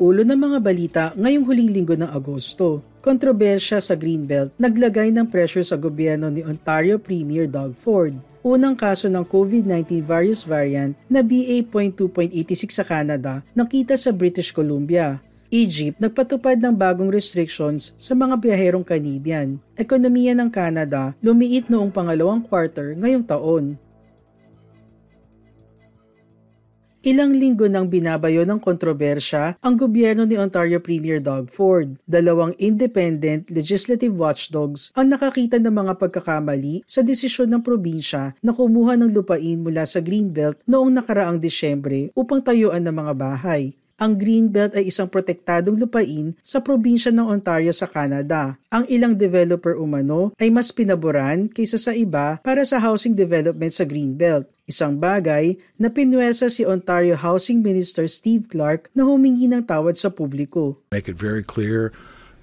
Ulo ng mga balita ngayong huling linggo ng Agosto. Kontrobersya sa Greenbelt naglagay ng pressure sa gobyerno ni Ontario Premier Doug Ford. Unang kaso ng COVID-19 virus variant na BA.2.86 sa Canada nakita sa British Columbia. Egypt nagpatupad ng bagong restrictions sa mga biyaherong Canadian. Ekonomiya ng Canada lumiit noong pangalawang quarter ngayong taon. Ilang linggo nang binabayo ng kontrobersya ang gobyerno ni Ontario Premier Doug Ford. Dalawang independent legislative watchdogs ang nakakita ng mga pagkakamali sa desisyon ng probinsya na kumuha ng lupain mula sa Greenbelt noong nakaraang Disyembre upang tayuan ng mga bahay ang Greenbelt ay isang protektadong lupain sa probinsya ng Ontario sa Canada. Ang ilang developer umano ay mas pinaboran kaysa sa iba para sa housing development sa Greenbelt. Isang bagay na pinwesa si Ontario Housing Minister Steve Clark na humingi ng tawad sa publiko. Make it very clear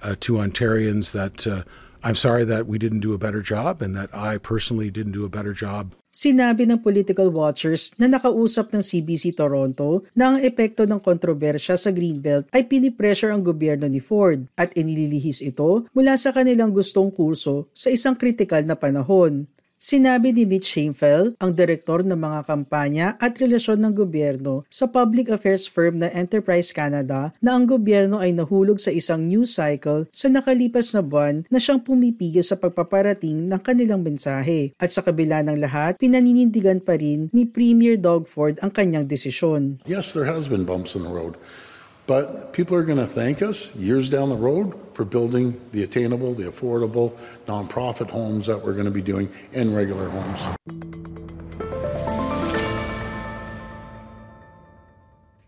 uh, to Ontarians that uh, I'm sorry that we didn't do a better job and that I personally didn't do a better job. Sinabi ng political watchers na nakausap ng CBC Toronto na ang epekto ng kontrobersya sa Greenbelt ay pinipressure ang gobyerno ni Ford at inililihis ito mula sa kanilang gustong kurso sa isang kritikal na panahon. Sinabi ni Mitch Sheinfeld, ang direktor ng mga kampanya at relasyon ng gobyerno sa public affairs firm na Enterprise Canada na ang gobyerno ay nahulog sa isang news cycle sa nakalipas na buwan na siyang pumipigil sa pagpaparating ng kanilang mensahe. At sa kabila ng lahat, pinaninindigan pa rin ni Premier Doug Ford ang kanyang desisyon. Yes, there has been bumps in the road. But people are going to thank us years down the road for building the attainable, the affordable, nonprofit homes that we're going to be doing in regular homes.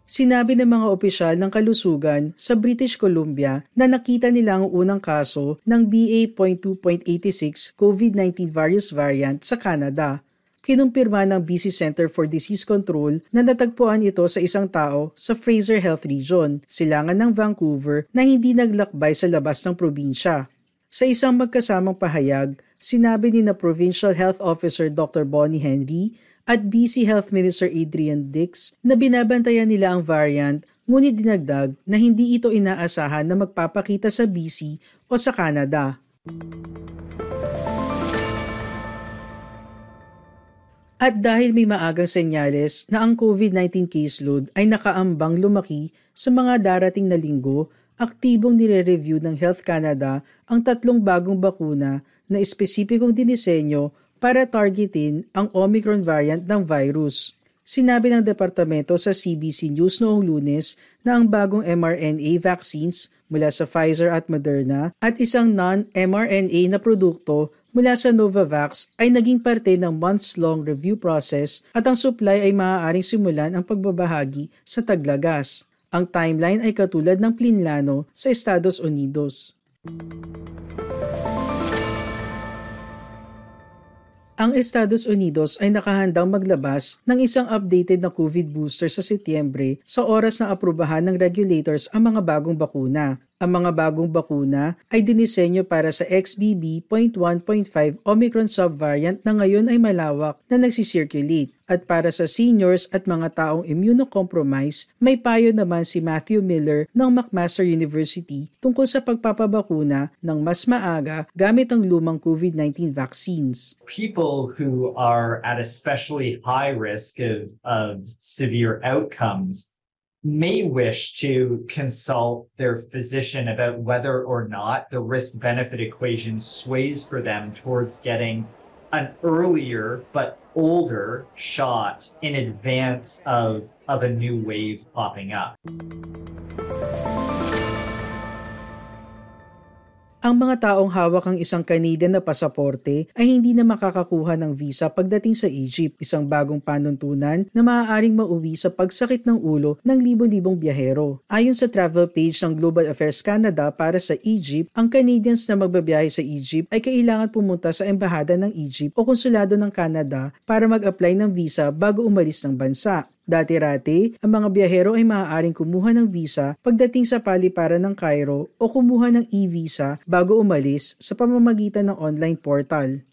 Sinabi ng mga opisyal ng kalusugan sa British Columbia na nakita nila ang unang kaso ng BA.2.86 COVID-19 virus variant sa Canada kinumpirma ng BC Center for Disease Control na natagpuan ito sa isang tao sa Fraser Health Region, silangan ng Vancouver na hindi naglakbay sa labas ng probinsya. Sa isang magkasamang pahayag, sinabi ni na Provincial Health Officer Dr. Bonnie Henry at BC Health Minister Adrian Dix na binabantayan nila ang variant ngunit dinagdag na hindi ito inaasahan na magpapakita sa BC o sa Canada. At dahil may maagang senyales na ang COVID-19 caseload ay nakaambang lumaki sa mga darating na linggo, aktibong nire-review ng Health Canada ang tatlong bagong bakuna na espesipikong dinisenyo para targetin ang Omicron variant ng virus. Sinabi ng departamento sa CBC News noong lunes na ang bagong mRNA vaccines mula sa Pfizer at Moderna at isang non-mRNA na produkto mula sa Novavax ay naging parte ng months-long review process at ang supply ay maaaring simulan ang pagbabahagi sa taglagas. Ang timeline ay katulad ng plinlano sa Estados Unidos. Ang Estados Unidos ay nakahandang maglabas ng isang updated na COVID booster sa Setyembre sa oras na aprubahan ng regulators ang mga bagong bakuna. Ang mga bagong bakuna ay dinisenyo para sa XBB.1.5 Omicron subvariant na ngayon ay malawak na nagsisirculate. At para sa seniors at mga taong immunocompromised, may payo naman si Matthew Miller ng McMaster University tungkol sa pagpapabakuna ng mas maaga gamit ang lumang COVID-19 vaccines. People who are at especially high risk of, of severe outcomes may wish to consult their physician about whether or not the risk benefit equation sways for them towards getting an earlier but older shot in advance of, of a new wave popping up. Ang mga taong hawak ang isang Canadian na pasaporte ay hindi na makakakuha ng visa pagdating sa Egypt, isang bagong panuntunan na maaaring mauwi sa pagsakit ng ulo ng libo-libong biyahero. Ayon sa travel page ng Global Affairs Canada para sa Egypt, ang Canadians na magbabiyahe sa Egypt ay kailangan pumunta sa embahada ng Egypt o konsulado ng Canada para mag-apply ng visa bago umalis ng bansa. Dati-rati, ang mga biyahero ay maaaring kumuha ng visa pagdating sa paliparan ng Cairo o kumuha ng e-visa bago umalis sa pamamagitan ng online portal.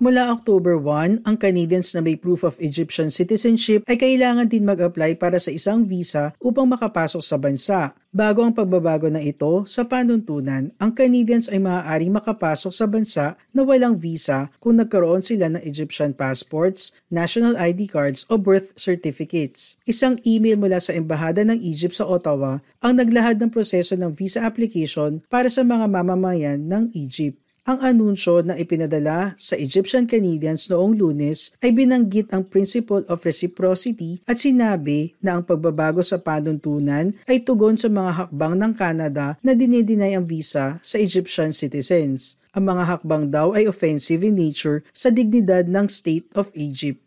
Mula October 1, ang Canadians na may proof of Egyptian citizenship ay kailangan din mag-apply para sa isang visa upang makapasok sa bansa. Bago ang pagbabago na ito sa panuntunan, ang Canadians ay maaaring makapasok sa bansa na walang visa kung nagkaroon sila ng Egyptian passports, national ID cards o birth certificates. Isang email mula sa Embahada ng Egypt sa Ottawa ang naglahad ng proseso ng visa application para sa mga mamamayan ng Egypt. Ang anunsyo na ipinadala sa Egyptian Canadians noong lunes ay binanggit ang principle of reciprocity at sinabi na ang pagbabago sa panuntunan ay tugon sa mga hakbang ng Canada na dinidinay ang visa sa Egyptian citizens. Ang mga hakbang daw ay offensive in nature sa dignidad ng State of Egypt.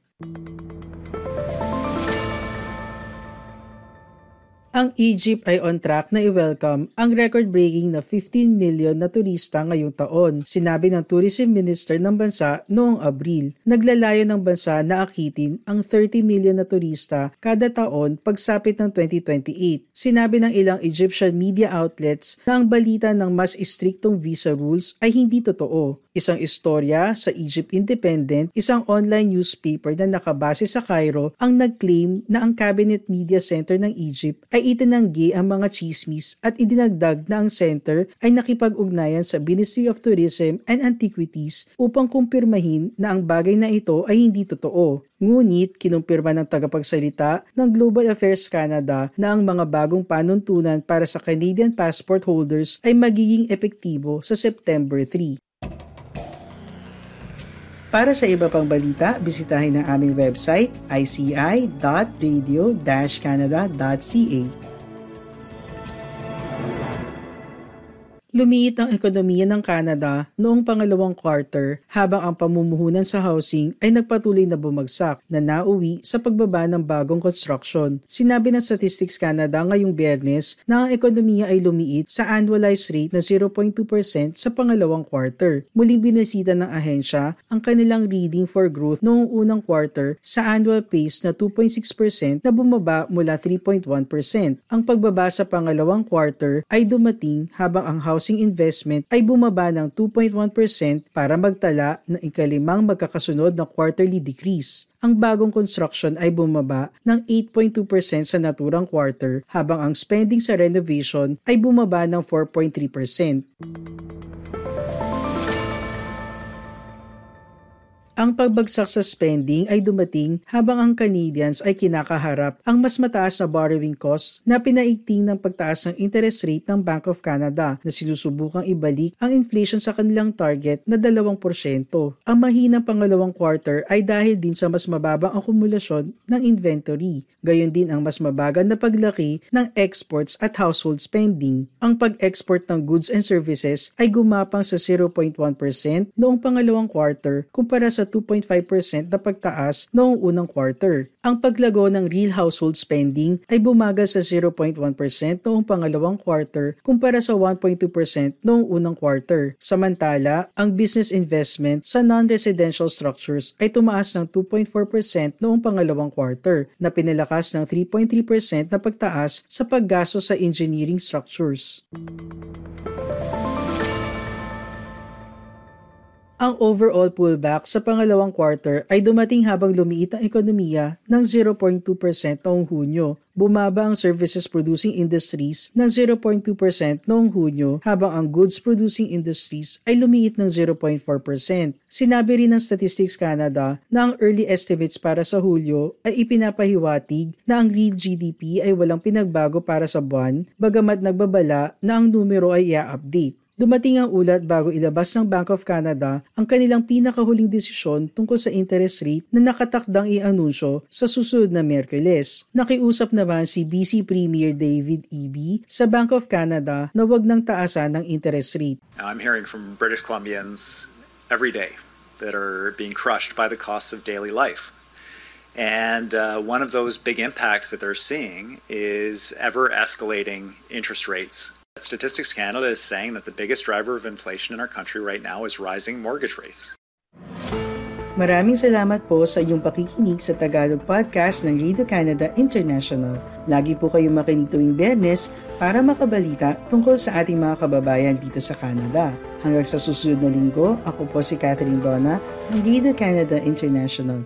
Ang Egypt ay on track na i-welcome ang record-breaking na 15 million na turista ngayong taon, sinabi ng Tourism Minister ng bansa noong Abril. Naglalayo ng bansa na akitin ang 30 million na turista kada taon pagsapit ng 2028. Sinabi ng ilang Egyptian media outlets na ang balita ng mas istriktong visa rules ay hindi totoo. Isang istorya sa Egypt Independent, isang online newspaper na nakabase sa Cairo ang nag-claim na ang Cabinet Media Center ng Egypt ay itinanggi ang mga chismis at idinagdag na ang center ay nakipag-ugnayan sa Ministry of Tourism and Antiquities upang kumpirmahin na ang bagay na ito ay hindi totoo. Ngunit kinumpirma ng tagapagsalita ng Global Affairs Canada na ang mga bagong panuntunan para sa Canadian passport holders ay magiging epektibo sa September 3. Para sa iba pang balita, bisitahin ang aming website ici.radio-canada.ca. Lumiit ang ekonomiya ng Canada noong pangalawang quarter habang ang pamumuhunan sa housing ay nagpatuloy na bumagsak na nauwi sa pagbaba ng bagong construction. Sinabi ng Statistics Canada ngayong biyernes na ang ekonomiya ay lumiit sa annualized rate na 0.2% sa pangalawang quarter. Muling binisita ng ahensya ang kanilang reading for growth noong unang quarter sa annual pace na 2.6% na bumaba mula 3.1%. Ang pagbaba sa pangalawang quarter ay dumating habang ang housing housing investment ay bumaba ng 2.1% para magtala ng ikalimang magkakasunod na quarterly decrease. Ang bagong construction ay bumaba ng 8.2% sa naturang quarter habang ang spending sa renovation ay bumaba ng 4.3%. Ang pagbagsak sa spending ay dumating habang ang Canadians ay kinakaharap ang mas mataas na borrowing costs na pinaigting ng pagtaas ng interest rate ng Bank of Canada na sinusubukang ibalik ang inflation sa kanilang target na 2%. Ang mahinang pangalawang quarter ay dahil din sa mas mababang akumulasyon ng inventory, gayon din ang mas mabagal na paglaki ng exports at household spending. Ang pag-export ng goods and services ay gumapang sa 0.1% noong pangalawang quarter kumpara sa sa 2.5% na pagtaas noong unang quarter. Ang paglago ng real household spending ay bumagal sa 0.1% noong pangalawang quarter kumpara sa 1.2% noong unang quarter. Samantala, ang business investment sa non-residential structures ay tumaas ng 2.4% noong pangalawang quarter na pinalakas ng 3.3% na pagtaas sa paggasto sa engineering structures. Ang overall pullback sa pangalawang quarter ay dumating habang lumiit ang ekonomiya ng 0.2% noong Hunyo. Bumaba ang services producing industries ng 0.2% noong Hunyo habang ang goods producing industries ay lumiit ng 0.4%. Sinabi rin ng Statistics Canada na ang early estimates para sa Hulyo ay ipinapahiwatig na ang real GDP ay walang pinagbago para sa buwan bagamat nagbabala na ang numero ay i-update. Dumating ang ulat bago ilabas ng Bank of Canada ang kanilang pinakahuling desisyon tungkol sa interest rate na nakatakdang i-anunsyo sa susunod na Merkules. Nakiusap naman si BC Premier David Eby sa Bank of Canada na wag nang taasan ng interest rate. I'm hearing from British Columbians every day that are being crushed by the costs of daily life. And uh, one of those big impacts that they're seeing is ever escalating interest rates Statistics Canada is saying that the biggest driver of inflation in our country right now is rising mortgage rates. Maraming salamat po sa iyong pakikinig sa Tagalog Podcast ng Radio Canada International. Lagi po kayong makinig tuwing Bernes para makabalita tungkol sa ating mga kababayan dito sa Canada. Hanggang sa susunod na linggo, ako po si Catherine Donna ng Radio Canada International.